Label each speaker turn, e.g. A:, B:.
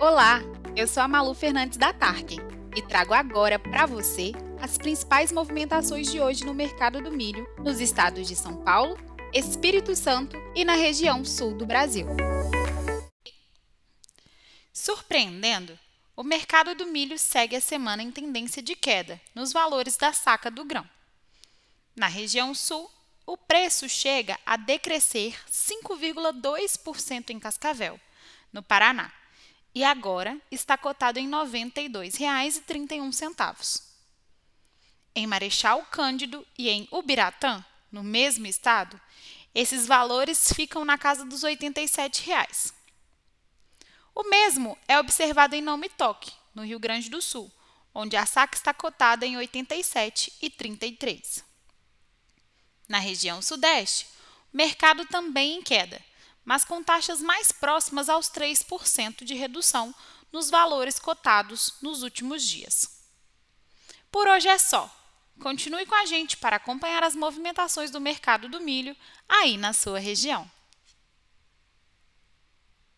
A: Olá, eu sou a Malu Fernandes da Tarkin e trago agora para você as principais movimentações de hoje no mercado do milho nos estados de São Paulo, Espírito Santo e na região sul do Brasil. Surpreendendo, o mercado do milho segue a semana em tendência de queda nos valores da saca do grão. Na região sul, o preço chega a decrescer 5,2% em Cascavel, no Paraná, e agora está cotado em R$ 92,31. Em Marechal Cândido e em Ubiratã, no mesmo estado, esses valores ficam na casa dos 87 reais. O mesmo é observado em Nome Toque, no Rio Grande do Sul, onde a saca está cotada em R$ 87,33. Na região Sudeste, o mercado também em queda, mas com taxas mais próximas aos 3% de redução nos valores cotados nos últimos dias. Por hoje é só. Continue com a gente para acompanhar as movimentações do mercado do milho aí na sua região.